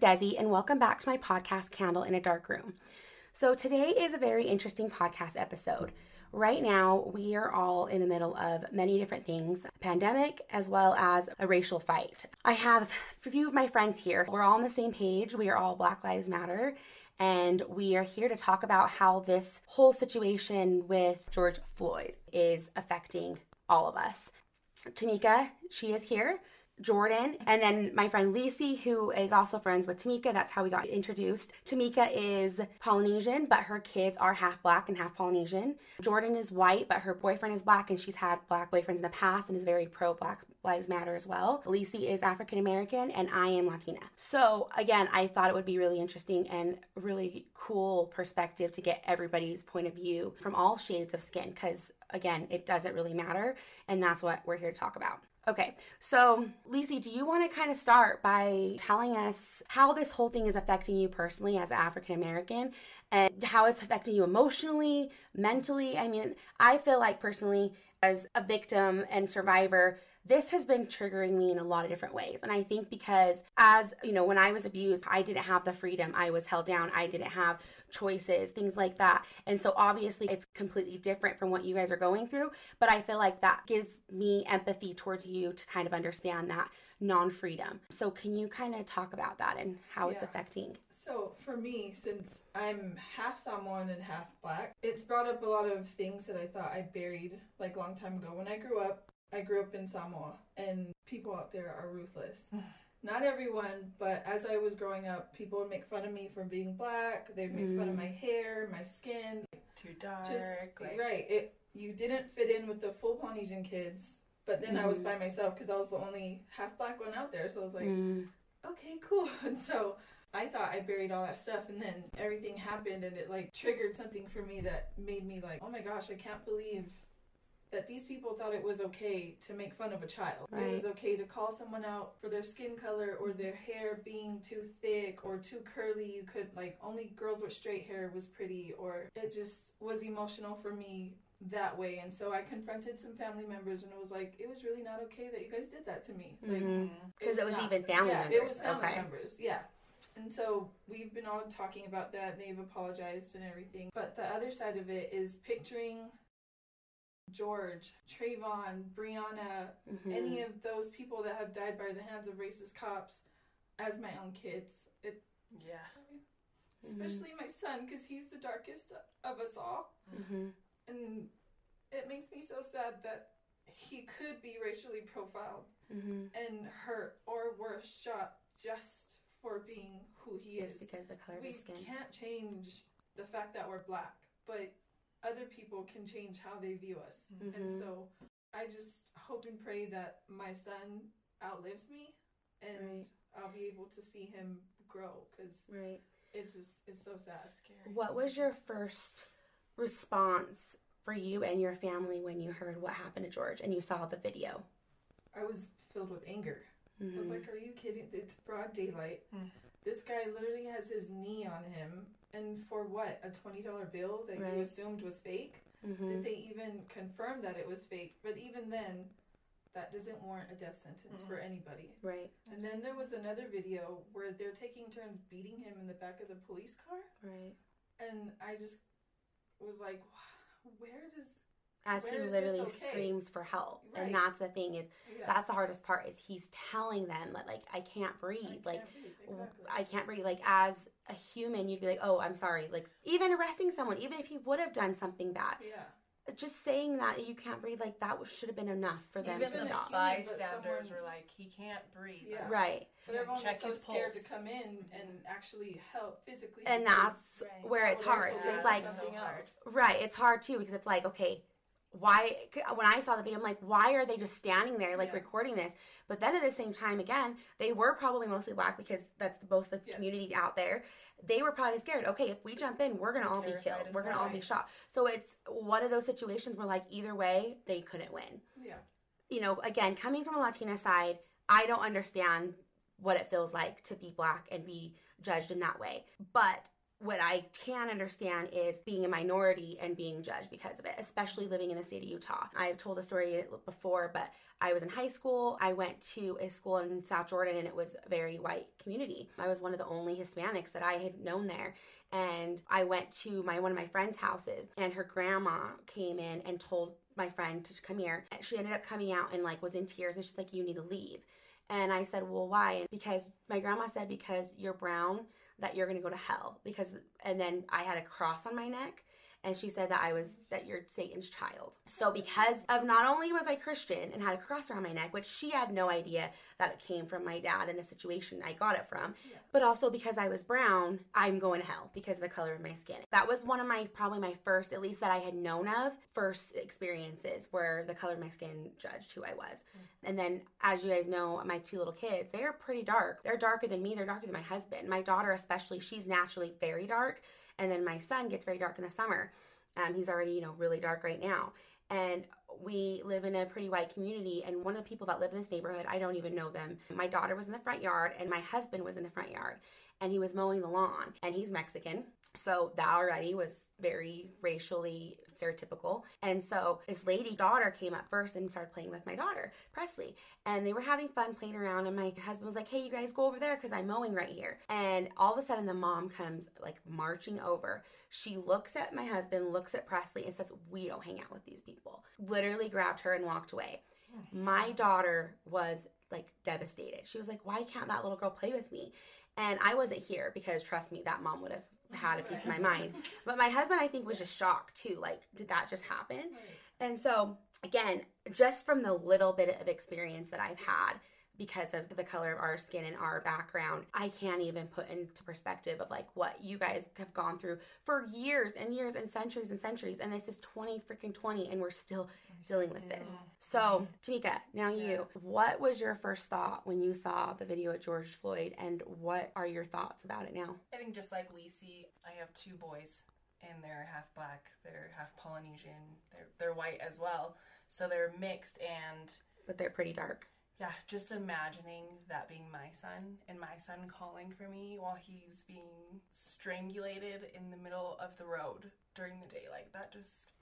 Desi, and welcome back to my podcast, Candle in a Dark Room. So, today is a very interesting podcast episode. Right now, we are all in the middle of many different things pandemic as well as a racial fight. I have a few of my friends here. We're all on the same page. We are all Black Lives Matter. And we are here to talk about how this whole situation with George Floyd is affecting all of us. Tamika, she is here. Jordan, and then my friend Lisi, who is also friends with Tamika. That's how we got introduced. Tamika is Polynesian, but her kids are half black and half Polynesian. Jordan is white, but her boyfriend is black, and she's had black boyfriends in the past and is very pro Black Lives Matter as well. Lisi is African American, and I am Latina. So, again, I thought it would be really interesting and really cool perspective to get everybody's point of view from all shades of skin because again, it doesn't really matter. And that's what we're here to talk about. Okay, so Lisi, do you want to kind of start by telling us how this whole thing is affecting you personally as an African American and how it's affecting you emotionally, mentally? I mean, I feel like personally, as a victim and survivor, this has been triggering me in a lot of different ways. And I think because as, you know, when I was abused, I didn't have the freedom. I was held down. I didn't have choices, things like that. And so obviously it's completely different from what you guys are going through, but I feel like that gives me empathy towards you to kind of understand that non-freedom. So can you kind of talk about that and how yeah. it's affecting? So for me, since I'm half Samoan and half black, it's brought up a lot of things that I thought I buried like a long time ago. When I grew up, I grew up in Samoa, and people out there are ruthless. Not everyone, but as I was growing up, people would make fun of me for being black. They'd make mm. fun of mm. my hair, my skin. Too dark. Just, like... Right. It you didn't fit in with the full Polynesian kids. But then mm. I was mm. by myself because I was the only half black one out there. So I was like, mm. okay, cool. And so I thought I buried all that stuff, and then everything happened, and it like triggered something for me that made me like, oh my gosh, I can't believe that these people thought it was okay to make fun of a child. Right. It was okay to call someone out for their skin color or their hair being too thick or too curly. You could, like, only girls with straight hair was pretty, or it just was emotional for me that way. And so I confronted some family members and it was like, it was really not okay that you guys did that to me. Like, because mm-hmm. it was not, even family yeah, members. it was family okay. members, yeah. And so we've been all talking about that. They've apologized and everything. But the other side of it is picturing George, Trayvon, Breonna, mm-hmm. any of those people that have died by the hands of racist cops as my own kids. It, yeah. Sorry. Mm-hmm. Especially my son, because he's the darkest of us all. Mm-hmm. And it makes me so sad that he could be racially profiled mm-hmm. and hurt or worse, shot just for being who he just is. because the color we of his skin. We can't change the fact that we're black, but other people can change how they view us. Mm-hmm. And so I just hope and pray that my son outlives me and right. I'll be able to see him grow because right. it just is so sad. Scary. What was your first response for you and your family when you heard what happened to George and you saw the video? I was filled with anger. Mm-hmm. I was like, Are you kidding? It's broad daylight. Mm. This guy literally has his knee on him and for what? A $20 bill that right. you assumed was fake? Mm-hmm. Did they even confirm that it was fake? But even then, that doesn't warrant a death sentence mm-hmm. for anybody. Right. And then there was another video where they're taking turns beating him in the back of the police car. Right. And I just was like, where does as Where he literally okay? screams for help right. and that's the thing is yeah. that's the hardest part is he's telling them that like i can't breathe I like can't breathe. Exactly. i can't breathe like as a human you'd be like oh i'm sorry like even arresting someone even if he would have done something bad yeah just saying that you can't breathe like that should have been enough for them Even to stop. Bystanders were like, he can't breathe. Yeah. Right. But everyone Check was so scared pulse. to come in and actually help physically. And that's right. where it's hard. it's like, so hard. right, it's hard too because it's like, okay, why when i saw the video i'm like why are they just standing there like yeah. recording this? But then at the same time again they were probably mostly black because that's the most of the yes. community out there. They were probably scared okay if we jump in we're gonna all be killed. we're gonna all be shot. So it's one of those situations where like either way they couldn't win. Yeah. You know again coming from a latina side i don't understand what it feels like to be black and be judged in that way. But what I can understand is being a minority and being judged because of it, especially living in the state of Utah. I've told the story before, but I was in high school. I went to a school in South Jordan and it was a very white community. I was one of the only Hispanics that I had known there. And I went to my one of my friend's houses and her grandma came in and told my friend to come here. And She ended up coming out and like was in tears and she's like, You need to leave. And I said, Well, why? And because my grandma said, Because you're brown, that you're gonna go to hell. Because, and then I had a cross on my neck and she said that I was that you're Satan's child. So because of not only was I Christian and had a cross around my neck, which she had no idea that it came from my dad and the situation I got it from, yeah. But also because I was brown, I'm going to hell because of the color of my skin. That was one of my probably my first, at least that I had known of, first experiences where the color of my skin judged who I was. Mm-hmm. And then as you guys know, my two little kids, they're pretty dark. They're darker than me, they're darker than my husband. My daughter especially, she's naturally very dark and then my son gets very dark in the summer. Um, he's already, you know, really dark right now. And we live in a pretty white community. And one of the people that live in this neighborhood, I don't even know them. My daughter was in the front yard, and my husband was in the front yard, and he was mowing the lawn. And he's Mexican. So that already was very racially stereotypical. And so this lady daughter came up first and started playing with my daughter, Presley. And they were having fun playing around. And my husband was like, hey, you guys go over there because I'm mowing right here. And all of a sudden, the mom comes like marching over. She looks at my husband, looks at Presley, and says, we don't hang out with these people. Literally grabbed her and walked away. My daughter was like devastated. She was like, why can't that little girl play with me? And I wasn't here because trust me, that mom would have had a piece of my mind. But my husband, I think, was just shocked too. Like, did that just happen? And so, again, just from the little bit of experience that I've had, because of the color of our skin and our background, I can't even put into perspective of like what you guys have gone through for years and years and centuries and centuries. And this is 20 freaking 20, and we're still dealing with this. So, Tamika, now you, what was your first thought when you saw the video of George Floyd, and what are your thoughts about it now? I think just like Lisi, I have two boys, and they're half black, they're half Polynesian, they're they're white as well, so they're mixed and. But they're pretty dark yeah, just imagining that being my son and my son calling for me while he's being strangulated in the middle of the road during the day, like that just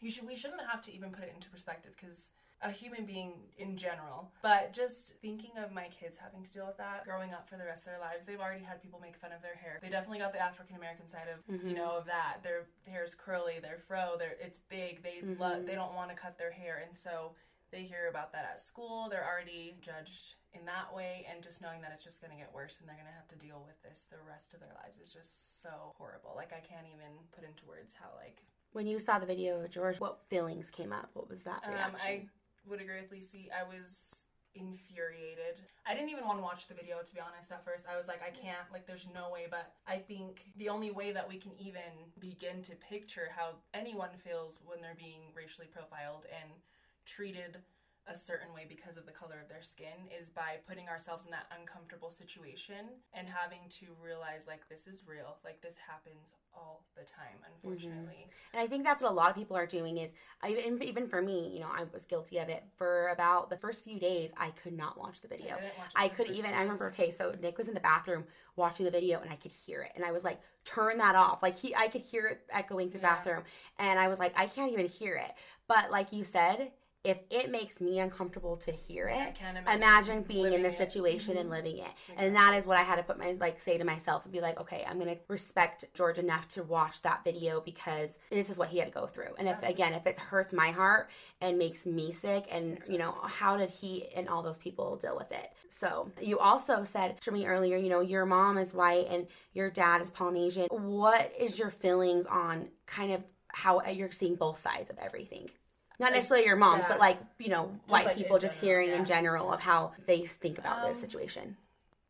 you should we shouldn't have to even put it into perspective because a human being in general. But just thinking of my kids having to deal with that growing up for the rest of their lives, they've already had people make fun of their hair. They definitely got the African American side of mm-hmm. you know of that. Their hair's curly, their fro, their it's big. They mm-hmm. love they don't want to cut their hair, and so they hear about that at school. They're already judged in that way, and just knowing that it's just going to get worse and they're going to have to deal with this the rest of their lives is just so horrible. Like, I can't even put into words how, like. When you saw the video of George, what feelings came up? What was that reaction? Um, I would agree with Lisi. I was infuriated. I didn't even want to watch the video to be honest at first. I was like I can't like there's no way but I think the only way that we can even begin to picture how anyone feels when they're being racially profiled and treated a certain way because of the color of their skin is by putting ourselves in that uncomfortable situation and having to realize like this is real. Like this happens all the time unfortunately. Mm-hmm. and i think that's what a lot of people are doing is even, even for me you know i was guilty of it. For about the first few days i could not watch the video. I, I could even days. i remember okay so nick was in the bathroom watching the video and i could hear it. And i was like turn that off. Like he i could hear it echoing through yeah. the bathroom. And i was like i can't even hear it. But like you said if it makes me uncomfortable to hear it, imagine, imagine, being in this situation mm-hmm. and living it. Exactly. And that is what I had to put my like say to myself and be like, okay, I'm gonna respect George enough to watch that video because this is what he had to go through. And if again, if it hurts my heart and makes me sick, and exactly. you know, how did he and all those people deal with it? So you also said to me earlier, you know, your mom is white and your dad is Polynesian. What is your feelings on kind of how you're seeing both sides of everything? Not necessarily your moms, yeah. but like you know, just white like people just general, hearing yeah. in general of how they think about um, the situation.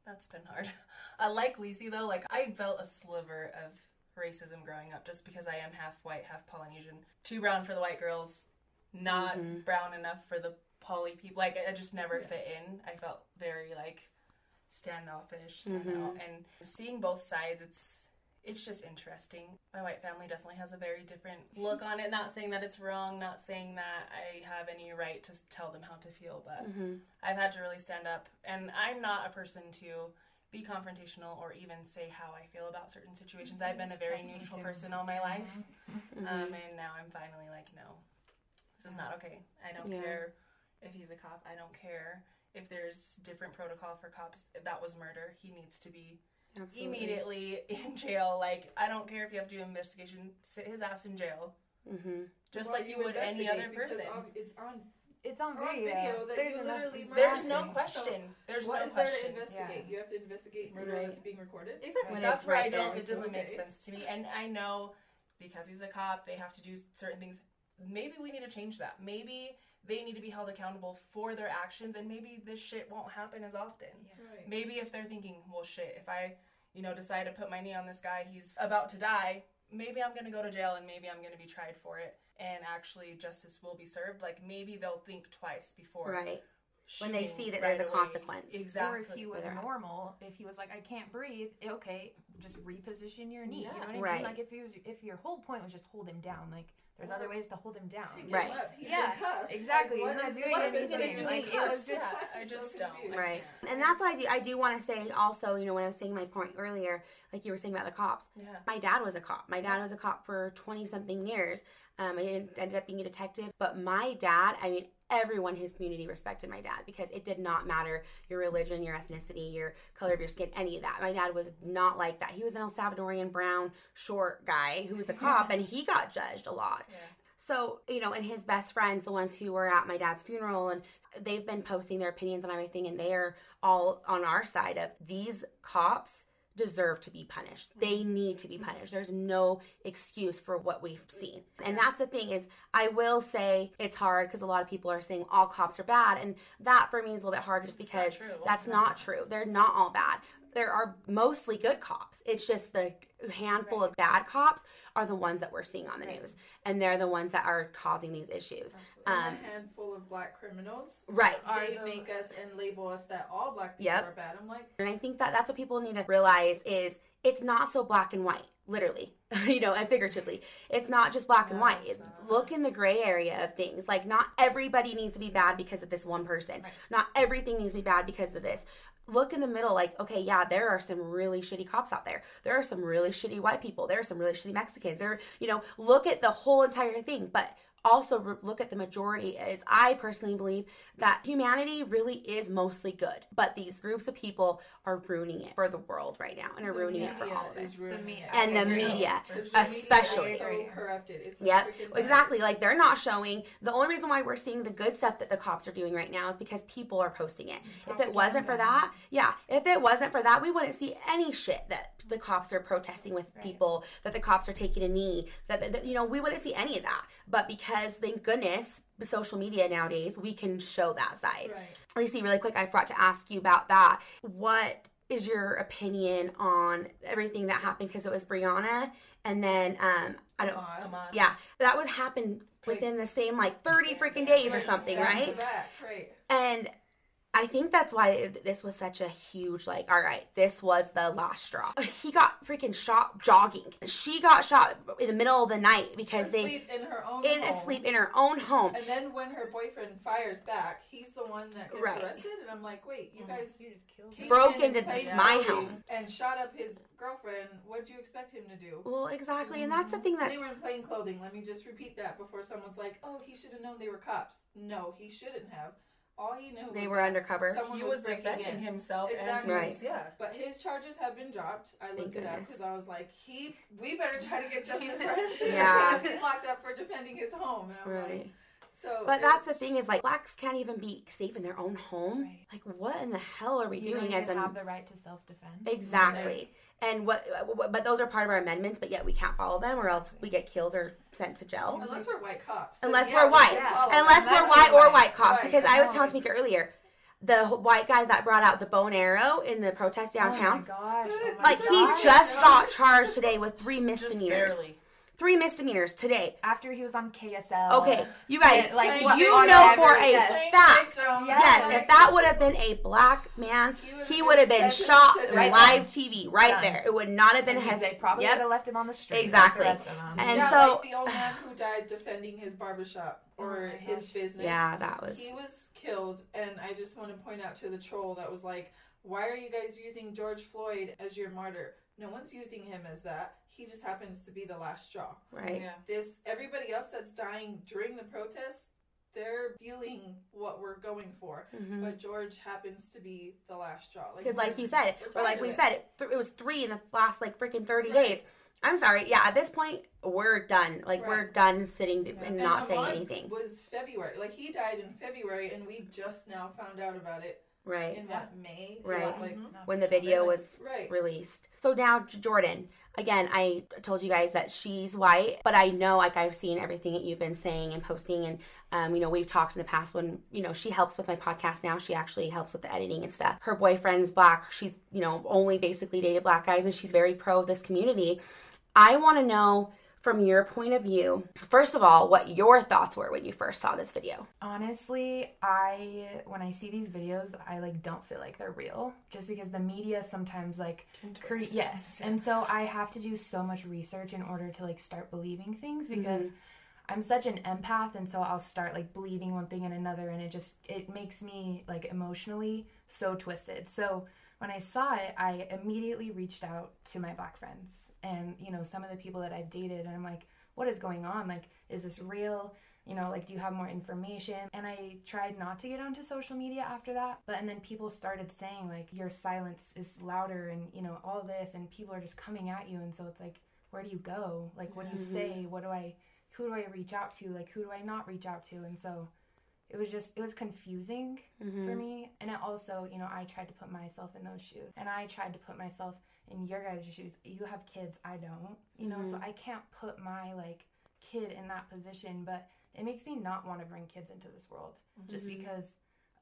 That's been hard. I like Lisi though. Like I felt a sliver of racism growing up just because I am half white, half Polynesian. Too brown for the white girls, not mm-hmm. brown enough for the poly people. Like I just never yeah. fit in. I felt very like standoffish, stand mm-hmm. out. And seeing both sides, it's it's just interesting. My white family definitely has a very different look on it. Not saying that it's wrong, not saying that I have any right to tell them how to feel, but mm-hmm. I've had to really stand up. And I'm not a person to be confrontational or even say how I feel about certain situations. I've been a very neutral person all my life, Mm-hmm. um, and now I'm finally like, no, this is not okay. I don't Yeah. care if he's a cop. I don't care if there's different protocol for cops. That was murder. He needs to be Absolutely. immediately in jail. Like I don't care if you have to do an investigation. Sit his ass in jail, Mm-hmm. just Well, like you would any other person. It's on. It's on On video. video that There's you literally There's no laughing. question. There's What no is there to question. investigate? You have to investigate murder Right. that's being recorded. Exactly. When That's it's where right I don't. there. It doesn't make sense to me, and I know because he's a cop, they have to do certain things. Maybe we need to change that. Maybe they need to be held accountable for their actions, and maybe this shit won't happen as often. Right. Maybe if they're thinking, well, shit, if I, you know, decide to put my knee on this guy, he's about to die. Maybe I'm gonna go to jail, and maybe I'm gonna be tried for it, and actually justice will be served. Like maybe they'll think twice before. Right. When they see that right there's a away. consequence. Exactly. Or if he was normal, if he was like, I can't breathe, okay, just reposition your knee. You know what I Right. mean? Like if he was, if your whole point was just hold him down, like there's other ways to hold him down. Pick Right. up. He's Yeah, in exactly. Like, He's what not is- doing what is anything. he doing Like, in it was just- Yeah, I I'm so just don't. confused. Right. And that's why I do, I do want to say also, you know, when I was saying my point earlier, like you were saying about the cops, Yeah. my dad was a cop. My dad was a cop for 20 something years. Um, I ended ended up being a detective. But my dad, I mean, everyone in his community respected my dad because it did not matter your religion, your ethnicity, your color of your skin, any of that. My dad was not like that. He was an El Salvadorian brown, short guy who was a cop and he got judged a lot. Yeah. So, you know, and his best friends, the ones who were at my dad's funeral, and they've been posting their opinions on everything, and they're all on our side of these cops deserve to be punished. They mm-hmm. need to be mm-hmm. punished. There's no excuse for what we've seen. And that's the thing is I will say it's hard because a lot of people are saying all cops are bad and that for me is a little bit hard just It's not because true. that's not true. They're not all bad. There are mostly good cops. It's just the handful of bad cops are the ones that we're seeing on the Right. news and they're the ones that are causing these issues. And Um, a handful of black criminals. Right. They the- make us and label us that all black people Yep. are bad. I'm like, And I think that that's what people need to realize is it's not so black and white, literally, you know, and figuratively. It's not just black and white. It- Look in the gray area of things. Like not everybody needs to be bad because of this one person. Right. Not everything needs to be bad because of this. Look in the middle, like, okay, yeah, there are some really shitty cops out there. There are some really shitty white people. There are some really shitty Mexicans. There, you know, look at the whole entire thing. But also re- look at the majority as i personally believe that humanity really is mostly good but these groups of people are ruining it for the world right now and are the ruining it for all of us is ruining it. And the media, Because the media is especially. so corrupted. It's Yep, exactly. Like they're not showing. The only reason why we're seeing the good stuff that the cops are doing right now is because people are posting it. If it wasn't for that, yeah, if it wasn't for that, we wouldn't see any shit that the cops are protesting with Right. people, that the cops are taking a knee, that, that- that, you know we wouldn't see any of that. But because thank goodness social media nowadays, we can show that side. Right. Lacey, really quick, I forgot to ask you about that. What is your opinion on everything that happened? Because it was Breonna, and then um, I don't. Come on. Yeah, that was happened within the same like thirty freaking days or something, right? Right. And I think that's why it- this was such a huge like. All right, this was the last straw. He got freaking shot jogging. She got shot in the middle of the night because they Asleep in her own in home. asleep in her own home. And then when her boyfriend fires back, he's the one that gets Right. arrested. And I'm like, wait, you Mhm. guys You just killed came Broke in and into my home. and shot up his girlfriend. What'd you expect him to do? Well, exactly, and that's the thing And that's they were in plain clothing. Let me just repeat that before someone's like, "Oh, he should have known they were cops." No, he shouldn't have. All he knew they was were that undercover. Someone He was, was defending in. himself. Exactly. And Right. yeah. But his charges have been dropped. I looked Thank it up because I was like, he, we better try to get justice for him too. Yeah. because he's locked up for defending his home. And I'm Right. like, so. But that's the thing is like blacks can't even be safe in their own home. Right. Like what in the hell are we You doing as a have the right to self defense. exactly? And what, what? But those are part of our amendments. But yet we can't follow them, or else we get killed or sent to jail. Unless we're white cops. Unless yeah, we're white. Yeah. follow Unless we're white or white. white cops, Right. because I was telling Tamika earlier, the white guy that brought out the bow and arrow in the protest downtown, Oh my gosh. Oh my like gosh. he just got charged today with three Just misdemeanors. Barely. Three misdemeanors today. After he was on KSL. Okay, you guys, Yeah, like, Thank what- you know for a yes. fact. Victim. Yes, Yes. if that would have been a black man, he would have been sentenced shot to on death. live TV right Done. there. It would not have been And his. they probably Yep. would have left him on the street. like Exactly. the rest of them. And yeah, so- like the old man who died defending his barbershop oh or Oh his gosh. business. Yeah, that was. He was killed, and I just want to point out to the troll that was like, why are you guys using George Floyd as your martyr? No one's using him as that. He just happens to be the last straw. Right. Yeah. This everybody else that's dying during the protests, they're feeling what we're going for. Mhm. But George happens to be the last straw. Because, like you said, or like we it. said, it, th- it was three in the last like freaking thirty Right. days. I'm sorry. Yeah, at this point, we're done. Like we're done sitting Yeah. and And not saying anything. Was February like he died in February, and we just now found out about it Right. in what May? Right. Like, Mhm. When the video was right. released. So now Jordan, again, I told you guys that she's white, but I know like I've seen everything that you've been saying and posting, and um, you know we've talked in the past when you know she helps with my podcast now. She actually helps with the editing and stuff. Her boyfriend's black. She's you know only basically dated black guys, and she's very pro of this community. I want to know from your point of view, first of all, what your thoughts were when you first saw this video. Honestly, I when I see these videos, I like don't feel like they're real just because the media sometimes like create yes. And so I have to do so much research in order to like start believing things mm-hmm. because I'm such an empath and so I'll start like believing one thing and another and it just it makes me like emotionally so twisted. So when I saw it, I immediately reached out to my black friends and you know some of the people that I've dated and I'm like what is going on? Like is this real? You know, like do you have more information? And I tried not to get onto social media after that, but and then people started saying like your silence is louder and you know all this and people are just coming at you and so it's like where do you go? Like what do you say? What do I who do I reach out to? Like, who do I not reach out to? And so it was just, it was confusing Mm-hmm. for me. And it also, you know, I tried to put myself in those shoes and I tried to put myself in your guys' shoes. You have kids, I don't, you know, so I can't put my like kid in that position, but it makes me not want to bring kids into this world just Mhm. because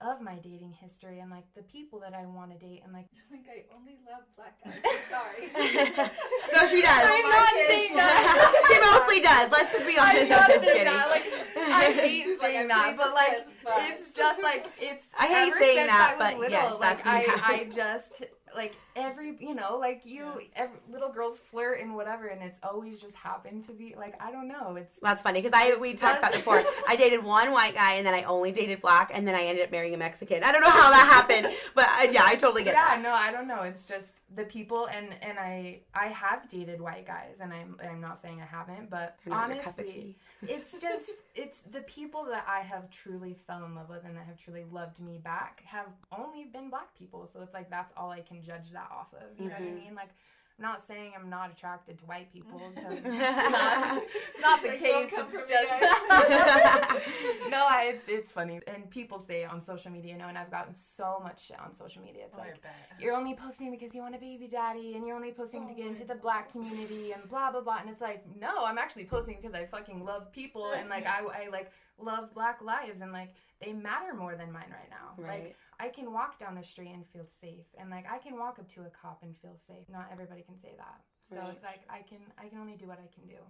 of my dating history and like the people that I want to date and like Like I only love black guys. I'm sorry. No, she does. I'm not saying that. she mostly does. Let's just be honest. I'm not just kidding. that. Like, I hate She's like, saying that, but like, but- it's just like it's. I hate saying that, I was but little, yes, like that's I, me, I guys. just like every you know, like you, every, little girls flirt and whatever, and it's always just happened to be like I don't know. It's That's funny because I we talked about before. I dated one white guy and then I only dated black and then I ended up marrying a Mexican. I don't know how that happened, but uh, yeah, I totally get that. yeah, that. no, I don't know. It's just the people, and and I I have dated white guys, and I'm I'm not saying I haven't, but They're not your cup of honestly, it's just it's the people that I have truly fell in love with and that have truly loved me back have only been black people. So it's like that's all I can judge that off of. You know what I Mhm. mean? Like I'm not saying I'm not attracted to white people it's not, not the Like, case. It's just no, I, it's it's funny, and people say it on social media, you know, and I've gotten so much shit on social media. It's Oh, like you're only posting because you want a baby daddy and you're only posting to Oh get my into the black community and blah blah blah and it's like no i'm actually posting because i fucking love people and like I, I like love black lives and like they matter more than mine right now like Right. I can walk down the street and feel safe and like i can walk up to a cop and feel safe not everybody can say that so Right. it's like i can i can only do what i can do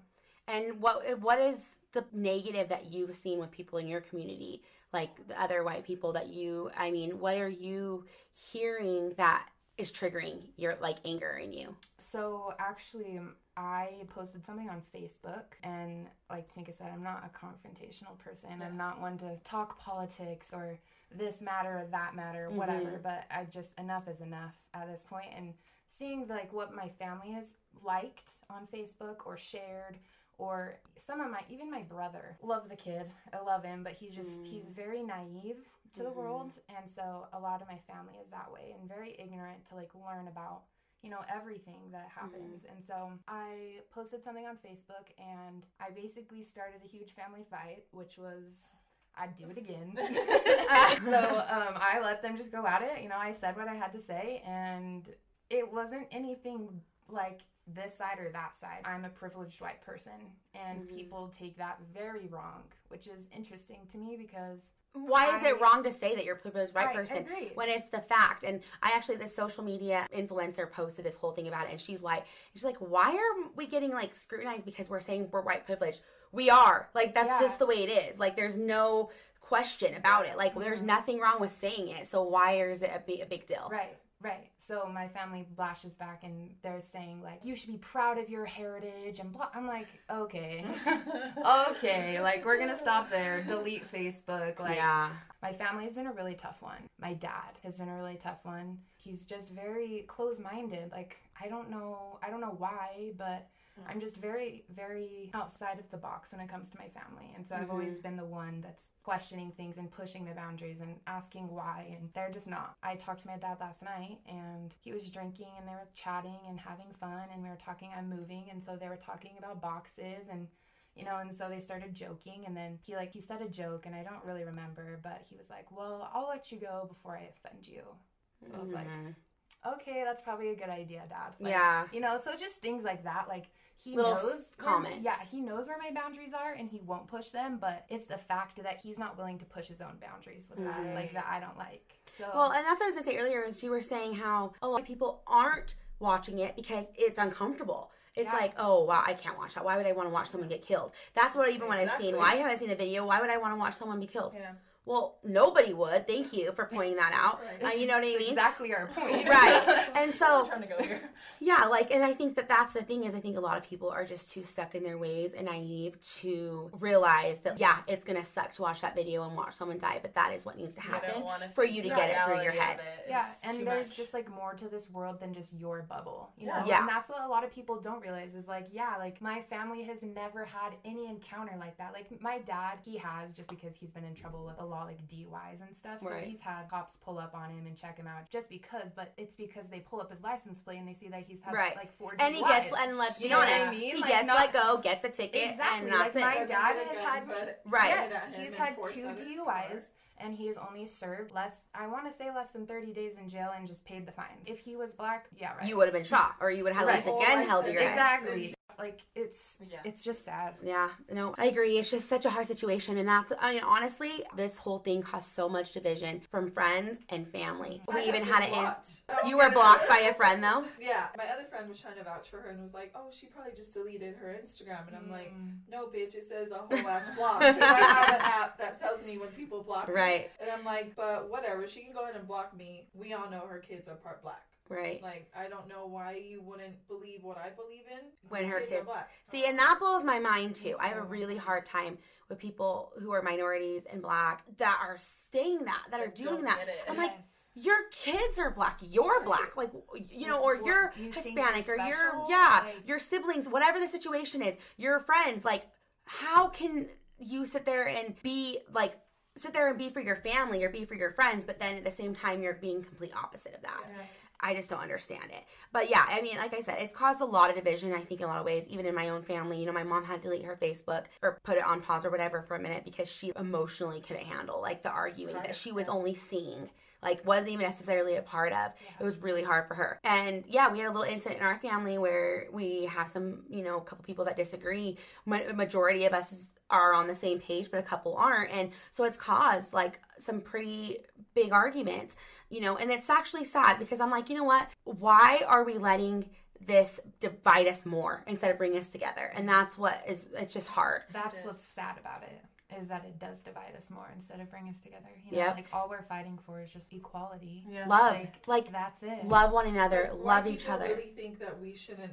And what what is the negative that you've seen with people in your community, like the other white people that you? I mean, what are you hearing that is triggering your like anger in you? So actually, I posted something on Facebook, and like Tinka said, I'm not a confrontational person. I'm not one to talk politics or this matter or that matter, mm-hmm. whatever. But I just enough is enough at this point, and seeing like what my family has liked on Facebook or shared. Or some of my, even my brother, love the kid. I love him, but he's just, he's mm. very naive to the Mhm. world. And so a lot of my family is that way and very ignorant to like learn about you know everything that happens mm. and so i posted something on facebook and i basically started a huge family fight which was i'd do it again so um, i let them just go at it you know i said what i had to say and it wasn't anything like this side or that side i'm a privileged white person and Mhm. people take that very wrong which is interesting to me because Why is I- it wrong to say that you're a privileged white I person when it's the fact? And I actually, this social media influencer posted this whole thing about it, and she's like, she's like, why are we getting like scrutinized because we're saying we're white privileged? We are. Like that's Yeah. just the way it is. Like there's no question about it. Like there's Mhm. nothing wrong with saying it. So why is it a big, a big deal? Right. Right. So my family lashes back and they're saying like you should be proud of your heritage and blah. I'm like, okay, okay, like we're gonna stop there. Delete Facebook. Like, yeah. My family has been a really tough one. My dad has been a really tough one. He's just very close-minded. Like I don't know, I don't know why, but Mm. I'm just very, very outside of the box when it comes to my family. And so mm-hmm. I've always mm-hmm. been the one that's questioning things and pushing the boundaries and asking why. And they're just not. I talked to my dad last night and he was drinking and they were chatting and having fun. And we were talking, I'm moving. And so they were talking about boxes and you know and so they started joking and then he like he said a joke and i don't really remember but he was like well i'll let you go before i offend you so mm-hmm. i was like mm-hmm. okay that's probably a good idea dad like, yeah you know so just things like that like he Little knows comments. Where, yeah, he knows where my boundaries are and he won't push them, but it's the fact that he's not willing to push his own boundaries with mm-hmm. that, like that I don't like. So Well, and that's what I was gonna say earlier is you were saying how a lot of people aren't watching it because it's uncomfortable. It's yeah. like, oh wow, I can't watch that. Why would I want to watch someone get killed? That's what even exactly. when I've seen. Why haven't I seen the video? Why would I want to watch someone be killed? Yeah. Well, nobody would. Thank you for pointing that out. Right. Uh, you know what I mean? Exactly our point. right. And so, trying to go here. yeah, like, and I think that that's the thing is, I think a lot of people are just too stuck in their ways and naive to realize that, yeah, it's gonna suck to watch that video and watch someone die, but that is what needs to happen for you to get it through your head. Yeah, and there's much. just like more to this world than just your bubble. You know? Yeah. And that's what a lot of people don't realize is like, yeah, like my family has never had any encounter like that. Like my dad, he has just because he's been in trouble with a lot like DUI and stuff. So right. he's had cops pull up on him and check him out just because, but it's because they pull up his license plate and they see that he's had right. like four DUIs. And he gets, and let's be honest, I mean? he like gets not, let go, gets a ticket, exactly. and that's like my it. dad has had, right. Yes, he's had two DUIs and he has only served less I want to say less than 30 days in jail and just paid the fine. If he was black, yeah, right. You would have been shot or you would have had right. least again held to your Exactly. Head. Like it's yeah. it's just sad. Yeah, no, I agree. It's just such a hard situation, and that's I mean honestly, this whole thing caused so much division from friends and family. I we even had it in. You were blocked by a friend though. Yeah, my other friend was trying to vouch for her and was like, "Oh, she probably just deleted her Instagram," and I'm mm. like, "No, bitch, it says a whole ass block." I have an app that tells me when people block me. Right. And I'm like, "But whatever, she can go ahead and block me. We all know her kids are part black." Right. Like I don't know why you wouldn't believe what I believe in when her kids. kids See, and that blows my mind too. I have a mm-hmm. really hard time with people who are minorities and black that are saying that, that are doing that. I'm like, your kids are black. You're black. Like you know, or you're you Hispanic, you're or you're yeah, like, your siblings, whatever the situation is, your friends. Like, how can you sit there and be like sit there and be for your family or be for your friends, but then at the same time you're being complete opposite of that. Yeah. I just don't understand it. But yeah, I mean, like I said, it's caused a lot of division, I think, in a lot of ways, even in my own family. You know, my mom had to delete her Facebook or put it on pause or whatever for a minute because she emotionally couldn't handle like the arguing that she was only seeing like wasn't even necessarily a part of. Yeah. It was really hard for her. And yeah, we had a little incident in our family where we have some, you know, a couple people that disagree. Ma- majority of us are on the same page, but a couple aren't. And so it's caused like some pretty big arguments you know, and it's actually sad because I'm like, you know what? Why are we letting this divide us more instead of bring us together? And that's what is, it's just hard. That's what's sad about it is that it does divide us more instead of bring us together. You know, yep. like all we're fighting for is just equality. Yeah. Love. Like, like, that's it. Love one another, love each other. I really think that we shouldn't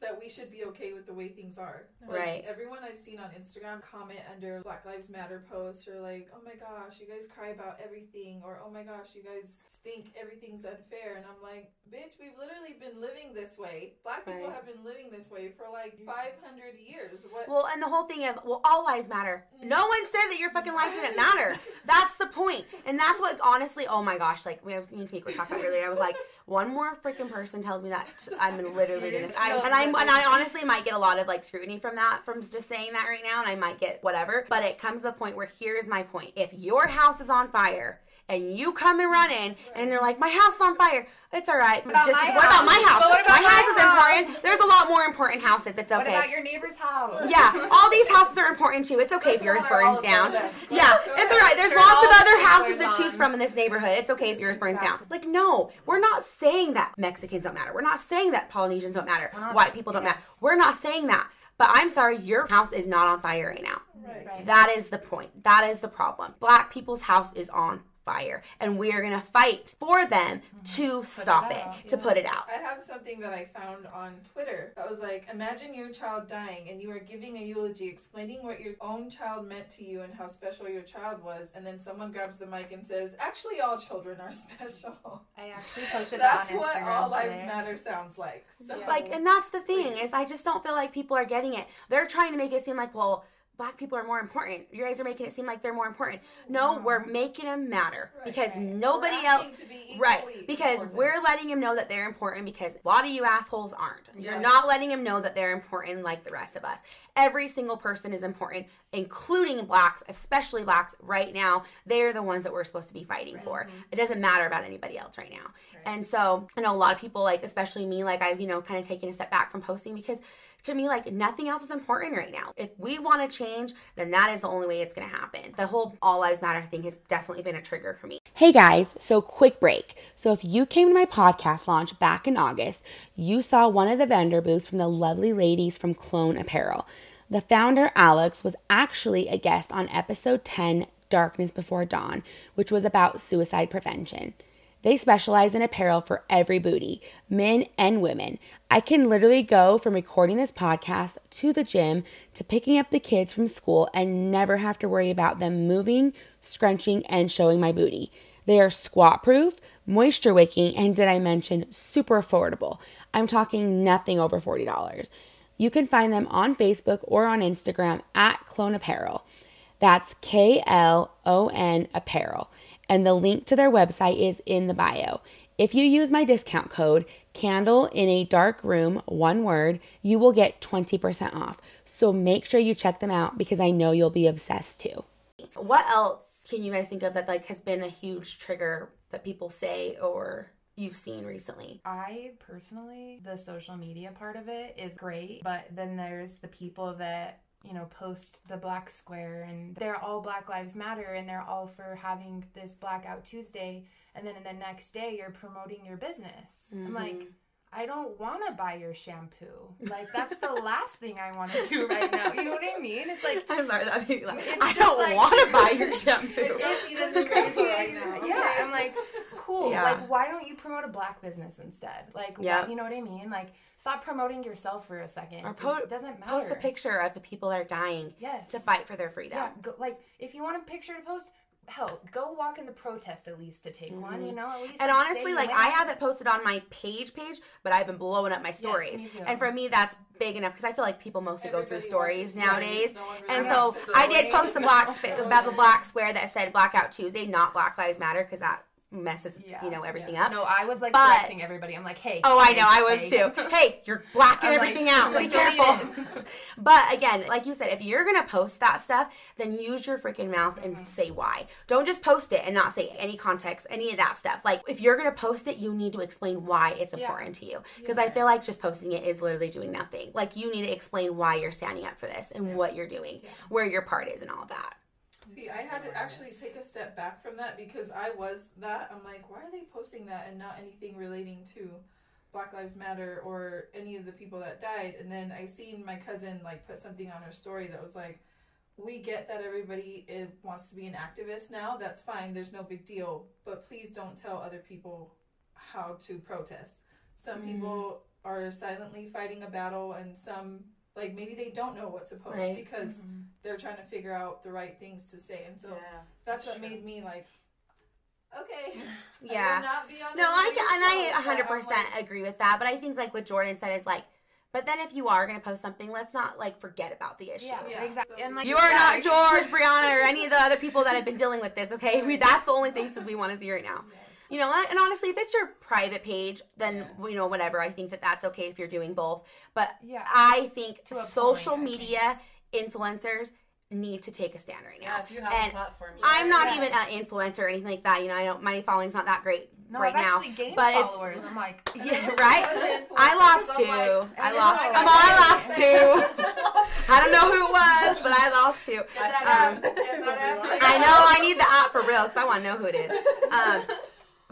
that we should be okay with the way things are. Like, right. Everyone I've seen on Instagram comment under Black Lives Matter posts or like, oh my gosh, you guys cry about everything, or oh my gosh, you guys think everything's unfair. And I'm like, bitch, we've literally been living this way. Black people right. have been living this way for like 500 years. What? Well, and the whole thing of, well, all lives matter. Mm. No one said that your fucking life didn't matter. That's the point. And that's what, honestly, oh my gosh, like, we have, me and Tamika were talking about earlier. I was like, one more freaking person tells me that I'm literally gonna, I, and I and I honestly might get a lot of like scrutiny from that, from just saying that right now, and I might get whatever. But it comes to the point where here's my point: if your house is on fire and you come and run in and they're like, my house is on fire. It's all right. About Just, what about my house? What About my, my, house, house is important. There's a lot more important houses. It's okay. What about your neighbor's house? Yeah, all these houses are important too. It's okay if yours burns down. Yeah, it's all right. There's lots of other houses to choose from in this neighborhood. It's okay if yours burns down. Like, no, we're not saying that Mexicans don't matter. We're not saying that Polynesians don't matter. White people don't matter. We're not saying that. But I'm sorry, your house is not on fire right now. Right. That is the point. That is the problem. Black people's house is on fire and we are going to fight for them to stop it, out, to yeah. put it out. I have something that I found on Twitter that was like, imagine your child dying and you are giving a eulogy explaining what your own child meant to you and how special your child was, and then someone grabs the mic and says, actually, all children are special. I actually posted That's that on what Instagram All Lives today. Matter sounds like. So, Yeah. Like, and that's the thing is, I just don't feel like people are getting it. They're trying to make it seem like, well, black people are more important. You guys are making it seem like they're more important. No, we're making them matter Right, because right. nobody else. to be Right, because important. we're letting them know that they're important because a lot of you assholes aren't. You're Right. not letting them know that they're important like the rest of us. Every single person is important, including blacks, especially blacks right now. They're the ones that we're supposed to be fighting for. Mm-hmm. It doesn't matter about anybody else right now. And so I know a lot of people, like, especially me, like, I've, you know, kind of taken a step back from posting because to me, like, nothing else is important right now. If we want to change, then that is the only way it's going to happen. The whole All Lives Matter thing has definitely been a trigger for me. Hey guys, so quick break. So if you came to my podcast launch back in August, you saw one of the vendor booths from the lovely ladies from Klon Apparel. The founder, Alex, was actually a guest on episode 10, Darkness Before Dawn, which was about suicide prevention. They specialize in apparel for every booty, men and women. I can literally go from recording this podcast to the gym to picking up the kids from school and never have to worry about them moving, scrunching, and showing my booty. They are squat proof, moisture wicking, and did I mention super affordable? I'm talking nothing over $40. You can find them on Facebook or on Instagram at Klon Apparel. That's K L O N Apparel. And the link to their website is in the bio. If you use my discount code candle in a dark room, one word, you will get 20% off. So make sure you check them out because I know you'll be obsessed too. What else can you guys think of that like has been a huge trigger that people say or you've seen recently? I personally, the social media part of it is great, but then there's the people that, you know, post the black square and they're all Black Lives Matter and they're all for having this Blackout Tuesday. And then in the next day you're promoting your business. I'm mm-hmm. like, I don't want to buy your shampoo. Like, that's the last thing I want to do right now. You know what I mean? It's like, I'm sorry, that made me laugh. I don't like- want to buy your shampoo. It's just crazy right now. Yeah, I'm like, cool. Yeah. Like, why don't you promote a black business instead? Like, Yeah. why- you know what I mean? Like, stop promoting yourself for a second. Or po- just doesn't matter. Post a picture of the people that are dying Yes. to fight for their freedom. Yeah, go, like if you want a picture to post, hell, go walk in the protest at least to take one. You know, at least. Mm-hmm. And like, honestly, like I haven't posted on my page page, but I've been blowing up my stories. too. and for me, that's big enough because I feel like people mostly go through stories nowadays. no really and so I did post the black sp- about the black square that said Blackout Tuesday, not Black Lives Matter, because that messes Yeah. you know everything Yeah. up. No, I was like But- correcting everybody. I'm like, hey. Oh, I know, I was too. Hey, you're blacking I'm like- everything out. Be careful. but again, like you said, if you're gonna post that stuff, then use your freaking mouth and Mm-hmm. say why. Don't just post it and not say any context, any of that stuff. Like if you're gonna post it, you need to explain why it's Yeah. important to you. Because I feel like just posting it is literally doing nothing. Like you need to explain why you're standing up for this and what you're doing, where your part is, and all of that. See, I had to actually take a step back from that because I was that. I'm like, why are they posting that and not anything relating to Black Lives Matter or any of the people that died? And then I seen my cousin like put something on her story that was like, we get that everybody eh, wants to be an activist now. That's fine. There's no big deal. But please don't tell other people how to protest. Some people are silently fighting a battle, and some like maybe they don't know what to post Right. because they're trying to figure out the right things to say. And so that's what made me like, okay, Yeah. will not be on No, I anybody's ca- and I 100% like, agree with that. But I think like what Jordan said is like, but then if you are gonna post something, let's not like forget about the issue. Yeah, Yeah. exactly. And like You are yeah, not George, Breonna, or any of the other people that have been dealing with this, okay? We, that's the only faces we want to see right now. You know, and honestly, if it's your private page, then, you know, whatever. I think that that's okay if you're doing both. But Yeah. I think To a point, social I think. Media influencers need to take a stand right now. Yeah, if you have And a platform, you I'm gotta- not even an influencer or anything like that. You know, I don't. My following's not that great No, right I've now. actually gained but it's- followers. I'm like, Yeah, right. I influencer lost 'cause two. I'm like, I I lost. Come on, I lost two. I don't know who it was, but I lost two. Um, app. Get that app. I know I need the app for real because I want to know who it is. Um,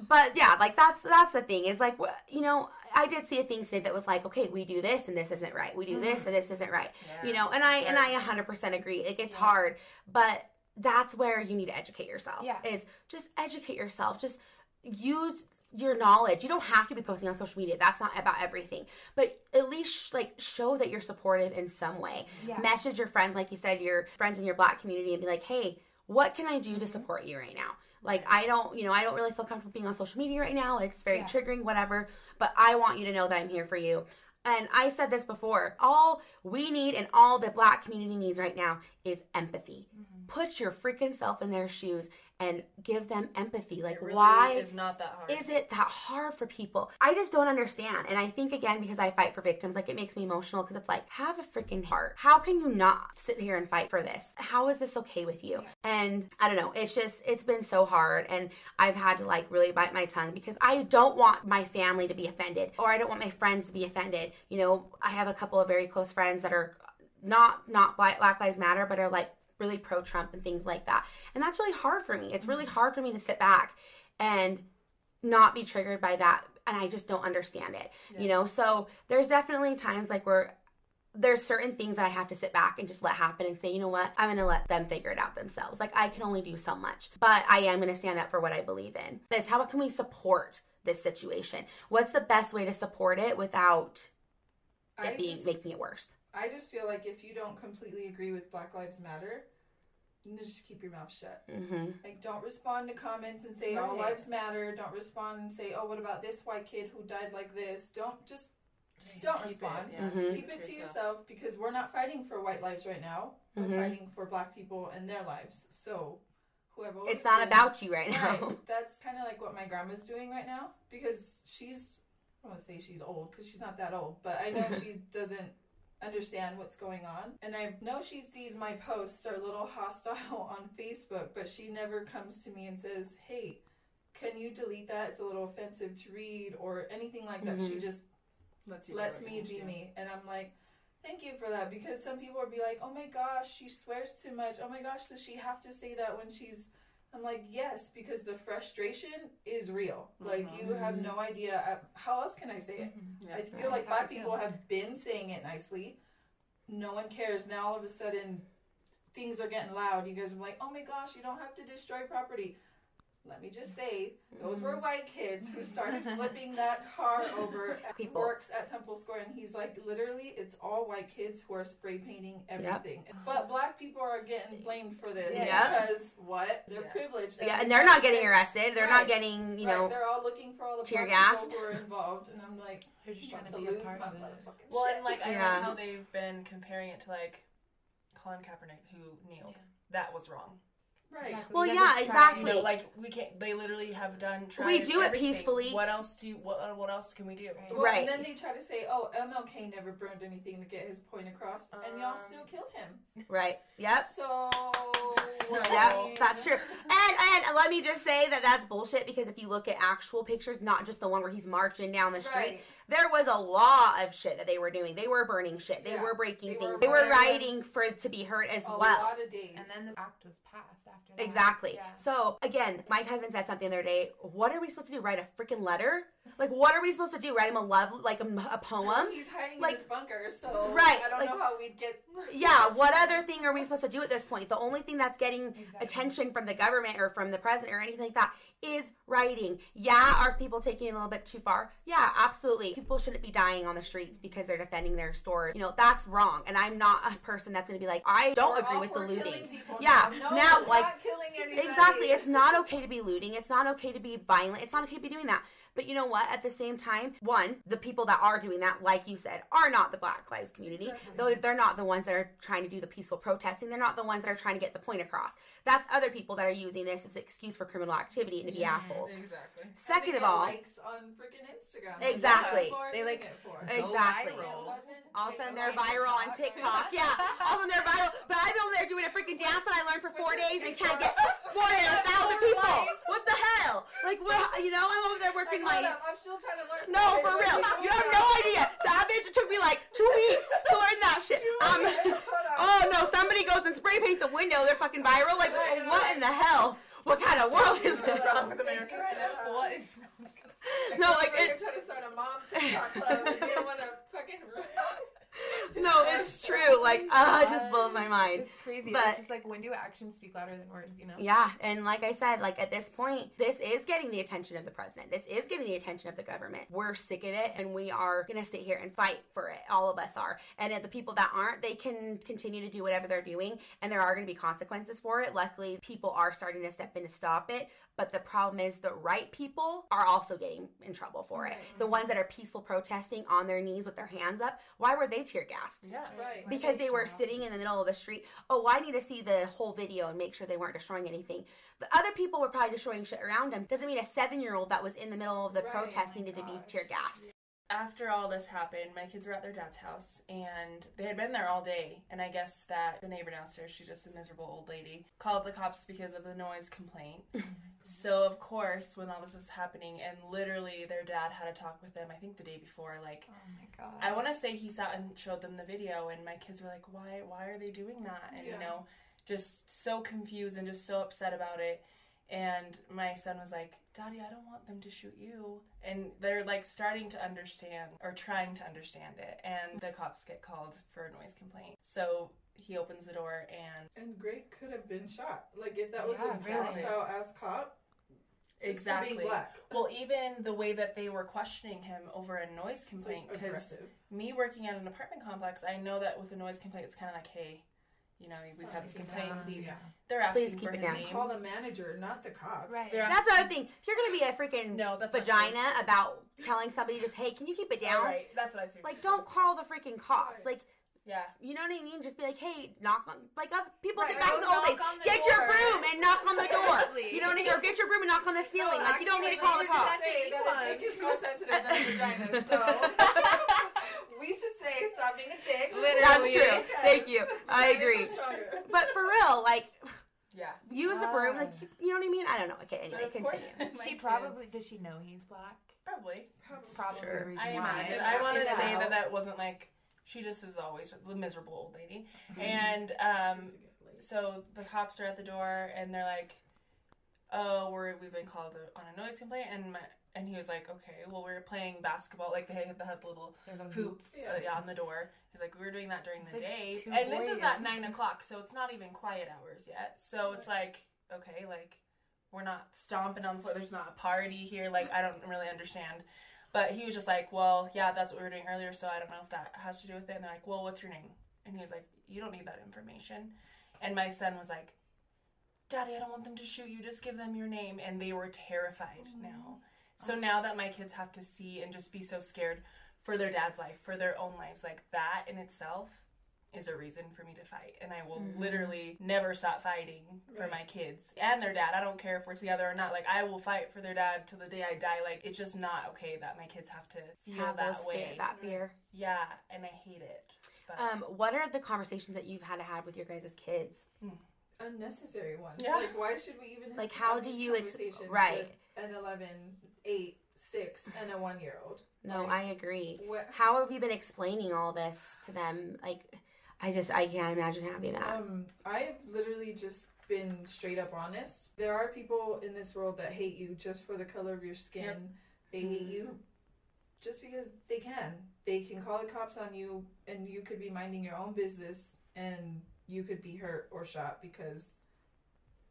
but yeah, like that's that's the thing is like you know I did see a thing today that was like okay we do this and this isn't right we do this and this isn't right Yeah. you know and I and I 100% agree it gets hard but that's where you need to educate yourself. Yeah. Is just educate yourself. Just use your knowledge. You don't have to be posting on social media. That's not about everything. But at least like show that you're supportive in some way. Yeah. Message your friends, like you said, your friends in your black community and be like, hey, what can I do Mm-hmm. to support you right now? Like I don't, you know, I don't really feel comfortable being on social media right now. It's very Yeah. triggering, whatever. But I want you to know that I'm here for you. And I said this before. All we need and all the black community needs right now is empathy. Mm-hmm. Put your freaking self in their shoes and give them empathy. Like really why is not that hard. is it that hard for people? I just don't understand. And I think again because I fight for victims, like it makes me emotional because it's like have a freaking heart. How can you not sit here and fight for this? How is this okay with you? And I don't know. It's just it's been so hard and I've had to like really bite my tongue because I don't want my family to be offended or I don't want my friends to be offended. You know, I have a couple of very close friends that are not not Black Black Lives Matter but are like really pro Trump and things like that. And that's really hard for me. It's really mm-hmm. hard for me to sit back and not be triggered by that and I just don't understand it. You know, so there's definitely times like where there's certain things that I have to sit back and just let happen and say, you know what, I'm gonna let them figure it out themselves. Like I can only do so much, but I am gonna stand up for what I believe in. That's how can we support this situation? What's the best way to support it without I it being just, making it worse? I just feel like if you don't completely agree with Black Lives Matter, you just keep your mouth shut. Mm-hmm. Like, don't respond to comments and say all lives matter. Don't respond and say, oh, what about this white kid who died like this? Don't just Just don't keep respond. It, yeah, Mhm. keep it to yourself because we're not fighting for white lives right now. We're Mhm. fighting for black people and their lives. So, whoever It's not wins. about you right now. Right. That's kind of like what my grandma's doing right now because she's, I don't want to say she's old because she's not that old, but I know she doesn't understand what's going on. And I know she sees my posts are a little hostile on Facebook, but she never comes to me and says, hey, can you delete that? It's a little offensive to read or anything like that. She Mhm. just Let's, you lets me be do. me. And I'm like, thank you for that because some people would be like, oh my gosh, she swears too much. Oh my gosh, does she have to say that when she's. I'm like, yes, because the frustration is real. Like, you have no idea. uh, How else can I say it? Yeah. I feel like black feel. people have been saying it nicely. No one cares. Now all of a sudden, things are getting loud. You guys are like, oh my gosh, you don't have to destroy property. Let me just say, those were mm. white kids who started flipping that car over. He People. works at Temple Square, and he's like, literally, it's all white kids who are spray painting everything. But black people are getting blamed for this Yeah. because what? They're Yeah. privileged. Yeah, and they're not getting arrested. They're Right. not getting, you Right, know, they're all looking for all the tear black gassed. people who are involved, and I'm like, They're just trying to to be a lose part my of motherfucking Well, shit. and like I Yeah. like how they've been comparing it to like Colin Kaepernick who kneeled. That was wrong. Right. Exactly. Well, Because yeah, it's exactly. You know, like we can't. They literally have done. Tried We do it everything. peacefully. What else do? What What else can we do? Right. Well, Right. And then they try to say, oh, MLK never burned anything to get his point across, and y'all Um, still killed him. right? Yep. So, So- Yep, that's true. And and let me just say that that's bullshit because if you look at actual pictures, not just the one where he's marching down the street, Right. There was a lot of shit that they were doing. They were burning shit. They Yeah. were breaking They things. were they were violent. rioting for to be hurt as A well. lot of days. And then the act was passed after that. Exactly. Yeah. So again, my cousin said something the other day. What are we supposed to do? Write a freaking letter? Like, what are we supposed to do? Write him a love, like a, a poem? He's hiding like- in his bunker, so Right, I don't like- know how we'd get. Yeah. What other thing are we supposed to do at this point? The only thing that's getting Exactly. attention from the government or from the president or anything like that is writing. Yeah, are people taking it a little bit too far? Yeah, absolutely. People shouldn't be dying on the streets because they're defending their stores. You know, that's wrong. And I'm not a person that's going to be like, I don't We're agree with the looting. Yeah, now, No, now, like-. Exactly. It's not okay to be looting. It's not okay to be violent. It's not okay to be doing that. But you know what? At the same time, one, the people that are doing that, like you said, are not the Black Lives community. Exactly. Though they're not the ones that are trying to do the peaceful protesting. They're not the ones that are trying to get the point across. That's other people that are using this as an excuse for criminal activity and to be assholes. Exactly. And to Second of all, likes on freaking Instagram. Exactly. They, like, it for. Exactly. viral. All of a sudden they're viral viral on TikTok. TikTok. Yeah. All of a sudden they're viral. But I've been over there doing a freaking dance that I learned for four days and can't get more than a thousand people. What the hell? Like, what? You know, I'm over there working hold my. up, I'm still trying to learn. No, for real. You have no idea. Savage, it took me like two weeks to learn that shit. Um, oh no, somebody goes and spray paints a window, they're fucking viral. Like, what in the hell? What kind of world is this wrong with America? Right now? What is? wrong? No, like, you're trying to start a mom TikTok club and you don't want to fucking no, it's true. Like, ah, uh, it just blows my mind. It's crazy. But- it's just like when do actions speak louder than words? You know. Yeah, and like I said, like at this point, this is getting the attention of the president. This is getting the attention of the government. We're sick of it, and we are gonna sit here and fight for it. All of us are. And the people that aren't, they can continue to do whatever they're doing, and there are gonna be consequences for it. Luckily, people are starting to step in to stop it. But the problem is, the right people are also getting in trouble for it. Right. The ones that are peaceful protesting on their knees with their hands up, why were they tear gassed? Yeah. Right. because they were sitting in the middle of the street. Oh, I need to see the whole video and make sure they weren't destroying anything. The other people were probably destroying shit around them. Doesn't mean a seven year old that was in the middle of the Right, protest oh my needed to be tear gassed. After all this happened, my kids were at their dad's house and they had been there all day. And I guess that the neighbor downstairs, she's just a miserable old lady, called the cops because of the noise complaint. so, of course, when all this was happening, and literally their dad had a talk with them, I think the day before, like, Oh my god. I want to say he sat and showed them the video, and my kids were like, "Why? Why are they doing that?" And you know, just so confused and just so upset about it. And my son was like, "Daddy, I don't want them to shoot you." And they're like starting to understand or trying to understand it. And the cops get called for a noise complaint. So he opens the door and And Greg could have been shot. Like if that was Yeah, a really. hostile ass cop. exactly. Well, even the way that they were questioning him over a noise complaint, because aggressive. me working at an apartment complex, I know that with a noise complaint, it's kind of like, hey, you know, we've had this Keep it complaint. Please, Yeah. they're asking Please for keep his it down. name. Call the manager, not the cops. Right. They're That's the other thing. If you're gonna be a freaking No, that's vagina about telling somebody just, hey, can you keep it down? All right, that's what I see. Like, don't call the freaking cops. Right. Like, Yeah, you know what I mean? Just be like, hey, knock on. Like other people Right, did back in the old days. knock on the Get your broom and knock on the door. You know what I mean? Or get your broom and knock on the ceiling. like, you don't need to call the cops. say that a dick is more sensitive than a vagina. So we should say stop being a dick. That's Literally. true. Thank you. I agree. But for real, like, yeah. use a broom. Like, you know what I mean? I don't know. Okay, anyway, of course, continue. my She kids- probably does. She know he's black? probably. Probably. Sure. I imagine. I want to Yeah. say that that wasn't like she just is always the miserable old lady. And um, so the cops are at the door and they're like, "Oh, we're we've been called on a noise complaint." And my, and he was like, "Okay, well, we were playing basketball. Like they had, had little the hoops Yeah. uh, yeah, on the door." He's like, "We were doing that during It's the like day, and this is at nine o'clock, so it's not even quiet hours yet. So it's like, okay, like we're not stomping on the floor. There's not a party here. Like I don't really understand." But he was just like, well, yeah, that's what we were doing earlier, so I don't know if that has to do with it. And they're like, well, what's your name? And he was like, you don't need that information. And my son was like, Daddy, I don't want them to shoot you. Just give them your name. And they were terrified now. So now that my kids have to see and just be so scared for their dad's life, for their own lives, like that in itself is a reason for me to fight. And I will Mhm. literally never stop fighting for Right. my kids and their dad. I don't care if we're together or not. Like, I will fight for their dad till the day I die. Like, it's just not okay that my kids have to feel Have that those way. fear, that fear. Yeah, and I hate it. But Um, what are the conversations that you've had to have with your guys' kids? Unnecessary ones. Yeah. Like why should we even Like, to how have do these you ex- conversations right. with an 11, 8, 6, and a 1 year old? No, Like, I agree. What, How have you been explaining all this to them? Like, I just, I can't imagine having that. Um, I've literally just been straight up honest. There are people in this world that hate you just for the color of your skin. Yep. They hate you just because they can. They can call the cops on you, and you could be minding your own business, and you could be hurt or shot because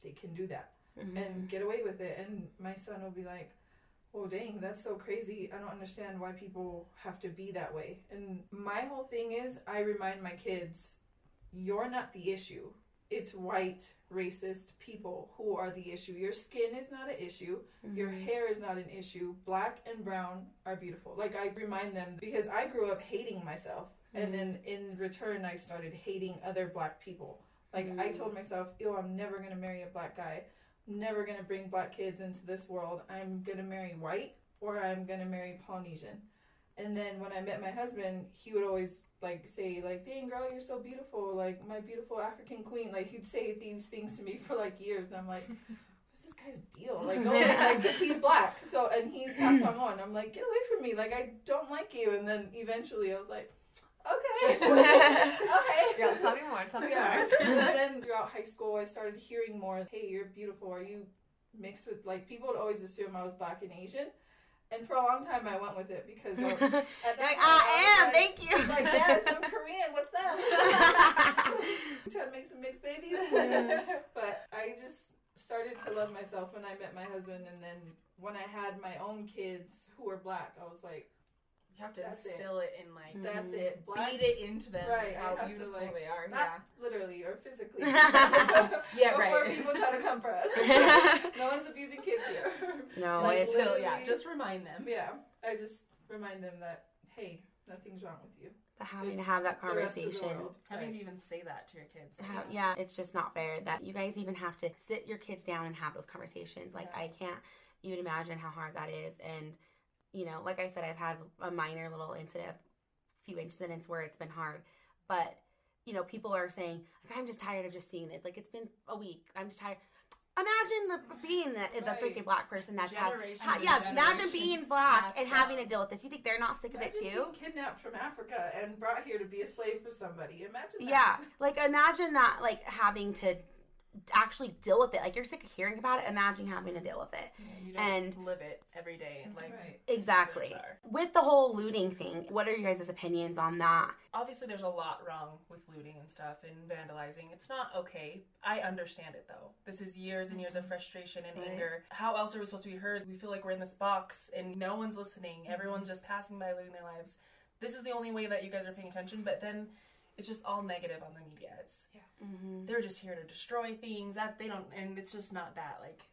they can do that Mhm. and get away with it. And my son will be like, "Oh dang, that's so crazy. I don't understand why people have to be that way." And my whole thing is, I remind my kids, "You're not the issue. It's white racist people who are the issue. Your skin is not an issue. Your Mhm. hair is not an issue. Black and brown are beautiful." Like I remind them because I grew up hating myself, and then in return, I started hating other black people. Like I Mm. told myself, "Ew, I'm never gonna marry a black guy." Never gonna bring black kids into this world. I'm gonna marry white or I'm gonna marry Polynesian. And then when I met my husband, he would always like say like, "Dang girl, you're so beautiful, like my beautiful African queen." Like he'd say these things to me for like years, and I'm like, "What's this guy's deal?" Like, oh, like 'cause he's black, so and he's half Samoan. I'm like, "Get away from me! Like I don't like you." And then eventually, I was like, "Okay, okay." Girl, tell me more. Tell me Yeah. more. and then throughout high school, I started hearing more, hey, you're beautiful. Are you mixed with, like, people would always assume I was black and Asian. And for a long time, I went with it because of, at that like, I am. Like, thank you. Like yes, I'm Korean. What's up? Trying to make some mixed babies. but I just started to love myself when I met my husband, and then when I had my own kids who were black, I was like, you have to That's instill it. it. in like That's mm-hmm. it. Black, beat it into them right, how beautiful to, like, they are. Not yeah. literally or physically. yeah, Before right. people try to come for us. no one's abusing kids here. No, like, it's still yeah. Just remind them. Yeah, I just remind them that hey, nothing's wrong with you. But having it's to have that conversation, having to even say that to your kids, How, yeah, it's just not fair that you guys even have to sit your kids down and have those conversations. Like yeah. I can't even imagine how hard that is, and you know, like I said, I've had a minor little incident, a few incidents where it's been hard, but you know, people are saying like I'm just tired of just seeing this. Like it's been a week. I'm just tired. Imagine the being the, right. the freaking black person that's had, ha, yeah. Imagine being black and having to deal with this. You think they're not sick imagine of it too? kidnapped from Africa and brought here to be a slave for somebody. Imagine. That. Yeah, like imagine that, like having to actually deal with it. Like you're sick of hearing about it. Imagine having to deal with it. Yeah, and live it every day. Like right. exactly. With the whole looting thing, what are you guys' opinions on that? Obviously, there's a lot wrong with looting and stuff and vandalizing. It's not okay. I understand it though. This is years and years of mm-hmm. frustration and right. anger. How else are we supposed to be heard? We feel like we're in this box and no one's listening. Mm-hmm. Everyone's just passing by, living their lives. This is the only way that you guys are paying attention. But then it's just all negative on the media. It's yeah. Mm-hmm. They're just here to destroy things. That they don't, and it's just not that. Like,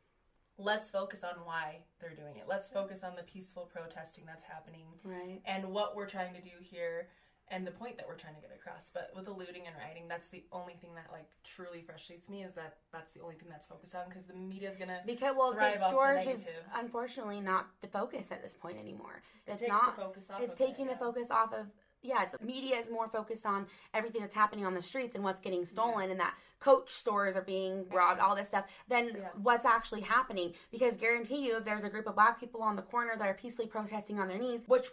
let's focus on why they're doing it. Let's focus on the peaceful protesting that's happening, right? And what we're trying to do here, and the point that we're trying to get across. But with the looting and rioting, that's the only thing that like truly frustrates me is that that's the only thing that's focused on because the media is gonna because well, because George is unfortunately not the focus at this point anymore. It's not. The focus off it's taking it, the focus off of yeah, it's media is more focused on everything that's happening on the streets and what's getting stolen yeah. and that coach stores are being robbed, all this stuff, than yeah. what's actually happening. Because guarantee you, if there's a group of black people on the corner that are peacefully protesting on their knees, which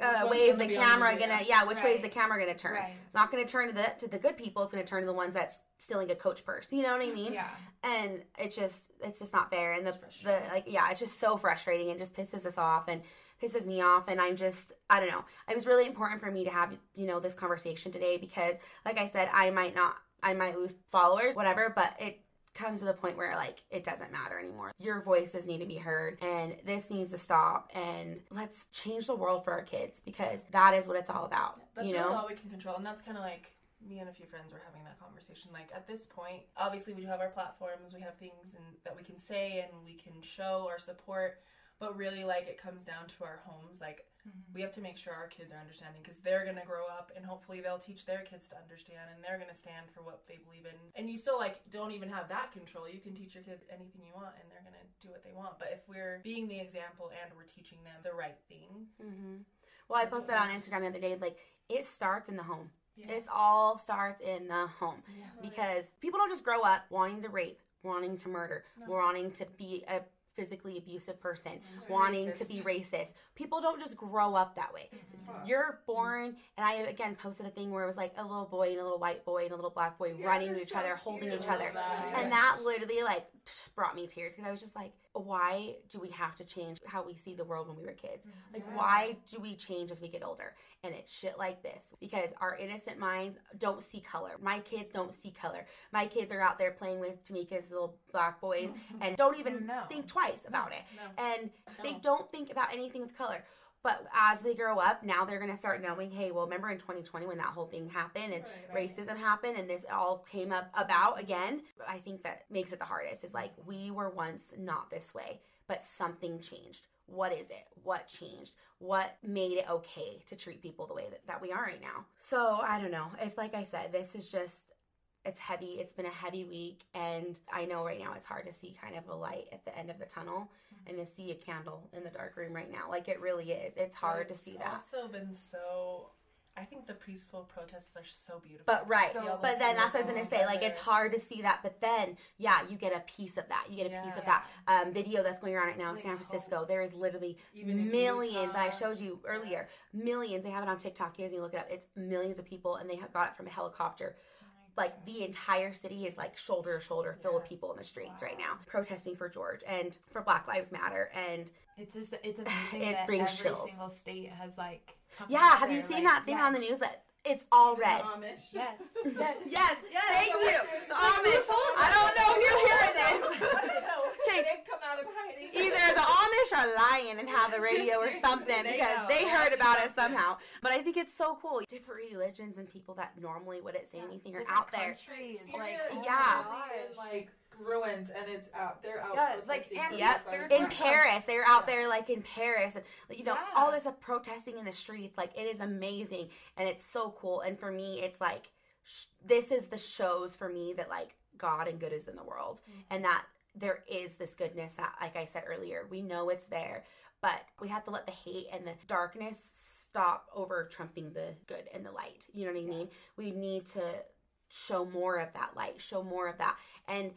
uh, way is the camera gonna yeah which right. way is the camera gonna turn right. it's not gonna turn to the to the good people it's gonna turn to the ones that's stealing a coach purse you know what i mean yeah and it's just it's just not fair and the the like yeah it's just so frustrating it just pisses us off and pisses me off and I'm just I don't know. It was really important for me to have, you know, this conversation today because like I said, I might not I might lose followers, whatever, but it comes to the point where like it doesn't matter anymore. Your voices need to be heard and this needs to stop and let's change the world for our kids because that is what it's all about. That's you really know? all we can control and that's kind of like me and a few friends were having that conversation. Like at this point, obviously we do have our platforms, we have things and that we can say and we can show our support but really like it comes down to our homes like mm-hmm. we have to make sure our kids are understanding because they're going to grow up and hopefully they'll teach their kids to understand and they're going to stand for what they believe in and you still like don't even have that control you can teach your kids anything you want and they're going to do what they want but if we're being the example and we're teaching them the right thing mm-hmm. well i posted on instagram the other day like it starts in the home yeah. This all starts in the home yeah, because people don't just grow up wanting to rape, wanting to murder, no. wanting to be a physically abusive person mm-hmm. wanting racist. to be racist. People don't just grow up that way. Mm-hmm. You're born, and I again posted a thing where it was like a little boy and a little white boy and a little black boy yeah, running to each so other, cute. holding each other, that. and that literally like brought me tears because I was just like, why do we have to change how we see the world when we were kids? Mm-hmm. Like, yeah. why do we change as we get older? And it's shit like this because our innocent minds don't see color. My kids don't see color. My kids are out there playing with Tamika's little black boys and don't even no. think twice about no. it. No. And they don't think about anything with color. But as they grow up, now they're going to start knowing, hey, well, remember in 2020 when that whole thing happened and right, right. racism happened and this all came up about again? I think that makes it the hardest is like, we were once not this way, but something changed. What is it? What changed? What made it okay to treat people the way that, that we are right now? So I don't know. It's like I said, this is just it's heavy. It's been a heavy week, and I know right now it's hard to see kind of a light at the end of the tunnel mm-hmm. and to see a candle in the dark room right now. Like it really is. It's hard it's to see that. It's also been so. I think the peaceful protests are so beautiful. But right, so but then that's what I was gonna say. Like it's hard to see that, but then yeah, you get a piece of that. You get a yeah, piece of that um, video that's going around right now in San Francisco. There is literally Even millions. I showed you earlier, millions. They have it on TikTok. You guys need to look it up. It's millions of people, and they got it from a helicopter like the entire city is like shoulder to shoulder full of people in the streets Wow. right now protesting for George and for Black Lives Matter and It's just it's amazing It that brings every chills. single state has like. come yeah have you together, seen like, that thing on the news that it's all The red Amish. Yes. Yes. yes Yes, thank so you the Amish I don't know if you're hearing this Okay, they've come out of hiding. Either the Amish are lying and have the radio or something They because know. they They heard have about to it somehow. But I think it's so cool. Different religions and people that normally wouldn't say Yeah, anything are out there. countries, Syria like, is oh Yeah. my in, like ruins, and it's out. They're out. Yeah, it's like, protesting and Yep. Black Lives third In Paris, they're out there like in Paris, and you know Yeah. all this uh, protesting in the streets. Like it is amazing and it's so cool. And for me, it's like sh- this is the shows for me that like God and good is in the world, and that there is this goodness that, like I said earlier, we know it's there, but we have to let the hate and the darkness stop over trumping the good and the light. You know what I mean? We need to show more of that light, show more of that, and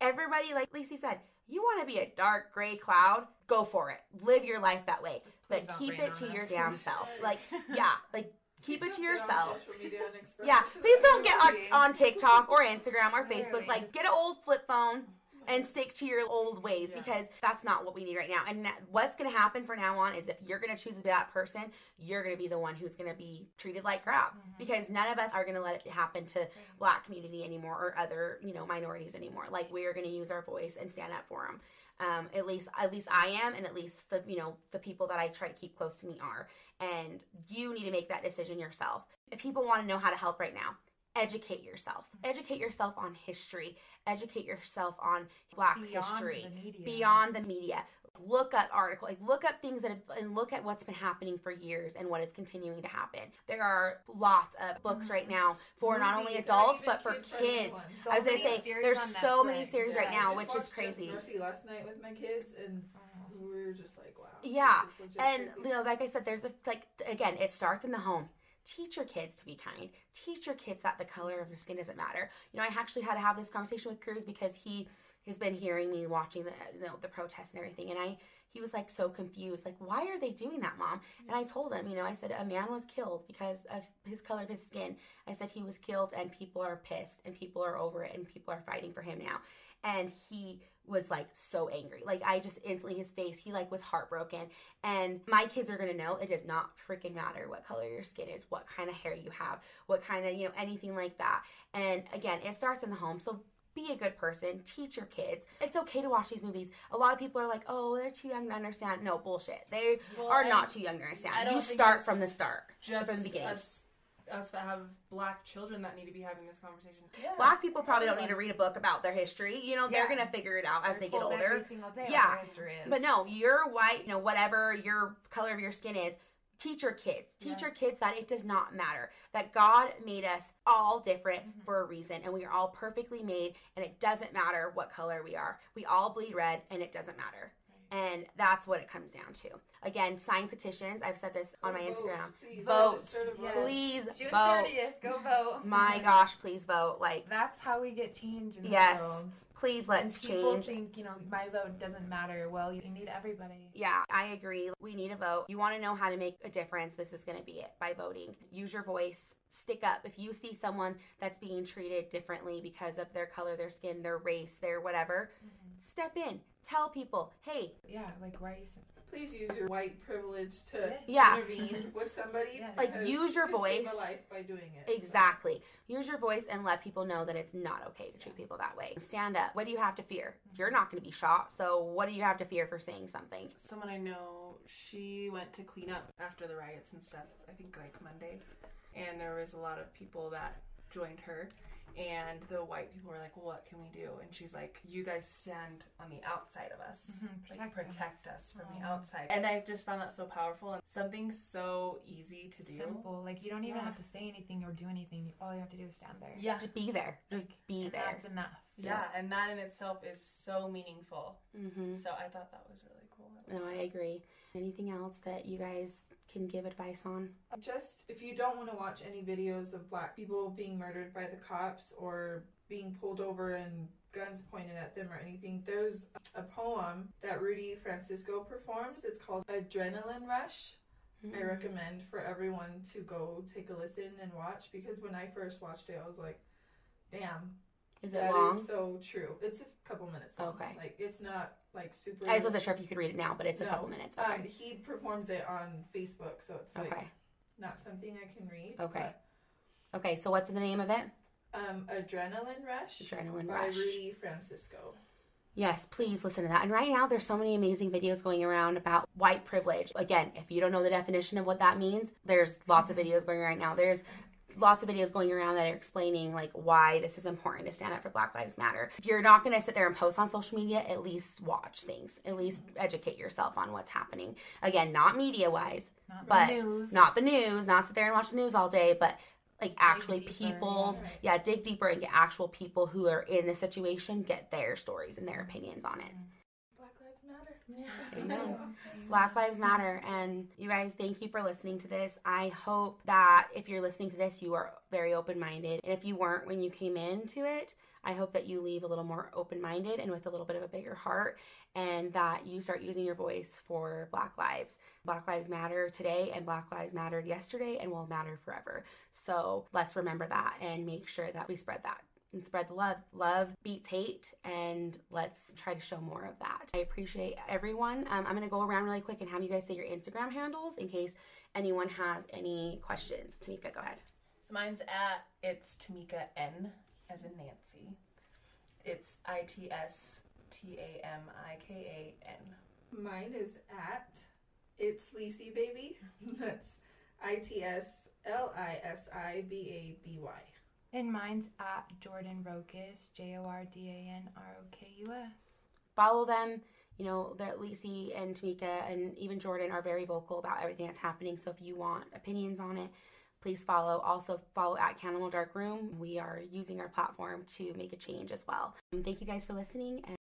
everybody, like Lacey said, you want to be a dark gray cloud, go for it. Live your life that way. But keep it to us. your damn self. Like, yeah, like keep it to don't get on yourself. social media and express Yeah, please don't get on, on TikTok or Instagram or Facebook. Like, get an old flip phone and stick to your old ways Yeah. because that's not what we need right now. And what's going to happen from now on is if you're going to choose to be that person, you're going to be the one who's going to be treated like crap Mhm. because none of us are going to let it happen to black community anymore or other you know minorities anymore like we are going to use our voice and stand up for them um, at least at least i am and at least the you know the people that i try to keep close to me are and you need to make that decision yourself if people want to know how to help right now educate yourself. Educate yourself on history. Educate yourself on black Beyond history. the beyond the media. Look up article like look up things that have, and look at what's been happening for years and what is continuing to happen. There are lots of books right mm-hmm. now for not only adults but for kids. So I was gonna say there's so many series right now, which is crazy. Mercy last night with my kids, and we were just like, wow. Yeah, And you know, like I said, there's a like again, it starts in the home. Teach your kids to be kind. Teach your kids that the color of your skin doesn't matter. You know, I actually had to have this conversation with Cruz because he has been hearing me watching the you know the protests and everything, and I he was like so confused, like why are they doing that, mom? And I told him, you know, I said a man was killed because of his color of his skin. I said he was killed, and people are pissed, and people are over it, and people are fighting for him now. And he was like so angry. Like I just instantly his face, he like was heartbroken. And my kids are gonna know it does not freaking matter what color your skin is, what kind of hair you have, what kind of, you know, anything like that. And again, it starts in the home. So be a good person, teach your kids. It's okay to watch these movies. A lot of people are like, oh, they're too young to understand. No, bullshit. They Well, are I- not too young to I understand. don't You think start it's from the start. Just from the beginning. us, us that have black children that need to be having this conversation. yeah. Black people probably don't need to read a book about their history. You know, they're gonna figure it out as They're they get older. Every single day Yeah. their history is. But no, you're white, you know, whatever your color of your skin is, teach your kids. Teach Yeah. your kids that it does not matter. That God made us all different Mhm. for a reason and we are all perfectly made and it doesn't matter what color we are. We all bleed red and it doesn't matter. And that's what it comes down to. Again, sign petitions. I've said this on my Vote, Instagram. please. Vote. Register Yes. vote. Please June vote. 30th, go vote. My gosh, please vote. Like, That's how we get change in the Yes. world. please let's change. people change. think, you know, my vote doesn't matter. Well, you need everybody. Yeah, I agree. We need a vote. You want to know how to make a difference, this is going to be it by voting. Use your voice. Stick up. If you see someone that's being treated differently because of their color, their skin, their race, their whatever, mm-hmm. step in. Tell people, hey, Yeah, like why are you saying? Please use your white privilege to Yeah. intervene with somebody. Yes. Like, use your you could save voice. a life by doing it. exactly. Use your voice and let people know that it's not okay to treat people that way. Stand up. What do you have to fear? Mm-hmm. You're not going to be shot, so what do you have to fear for saying something? Someone I know, she went to clean up after the riots and stuff. I think like Monday, and there was a lot of people that joined her. And the white people were like, well, "What can we do?" And she's like, "You guys stand on the outside of us, Mhm, like protect protect us." us from the outside." And I just found that so powerful and something so easy to do. Simple. Like you don't even Yeah. have to say anything or do anything. All you have to do is stand there. Yeah, Just be there. Just be And there. That's enough. yeah, and that in itself is so meaningful. hmm So I thought that was really cool. No, I agree. Anything else that you guys can give advice on? Just if you don't want to watch any videos of black people being murdered by the cops or being pulled over and guns pointed at them or anything, there's a poem that Rudy Francisco performs. It's called Adrenaline Rush. I hmm. recommend for everyone to go take a listen and watch because when I first watched it, I was like, damn. Is that long? Is so true. It's a couple minutes long. Okay. Like it's not like super. I just wasn't sure if you could read it now, but it's no. a couple minutes. Okay. Um, he performs it on Facebook, so it's like okay. not something I can read. Okay. Okay. So what's the name of it? Um, Adrenaline Rush. Adrenaline by Rush. Rudy Francisco. Yes, please listen to that. And right now, there's so many amazing videos going around about white privilege. Again, if you don't know the definition of what that means, there's lots of mm-hmm. videos going right now. There's lots of videos going around that are explaining like why this is important to stand up for Black Lives Matter. If you're not going to sit there and post on social media, at least watch things. At least educate yourself on what's happening. Again, not media wise, but the not the news. Not sit there and watch the news all day, but like actually people's yeah. yeah dig deeper and get actual people who are in the situation get their stories and their opinions on it matter Amen. black lives matter and you guys thank you for listening to this i hope that if you're listening to this you are very open-minded and if you weren't when you came into it I hope that you leave a little more open minded and with a little bit of a bigger heart, and that you start using your voice for Black Lives. Black Lives Matter today, and Black Lives mattered yesterday and will matter forever. So let's remember that and make sure that we spread that and spread the love. Love beats hate, and let's try to show more of that. I appreciate everyone. Um, I'm going to go around really quick and have you guys say your Instagram handles in case anyone has any questions. Tamika, go ahead. So mine's at it's Tamika N as in Nancy. It's I T S T A M I K A N. Mine is at It's Lisi Baby. That's I T S L I S I B A B Y. And mine's at Jordan Rokus, J O R D A N R O K U S. Follow them. You know, that Lisi and Tamika and even Jordan are very vocal about everything that's happening. So if you want opinions on it, please follow. Also, follow at Candle Dark Room. We are using our platform to make a change as well. Um, thank you guys for listening. And-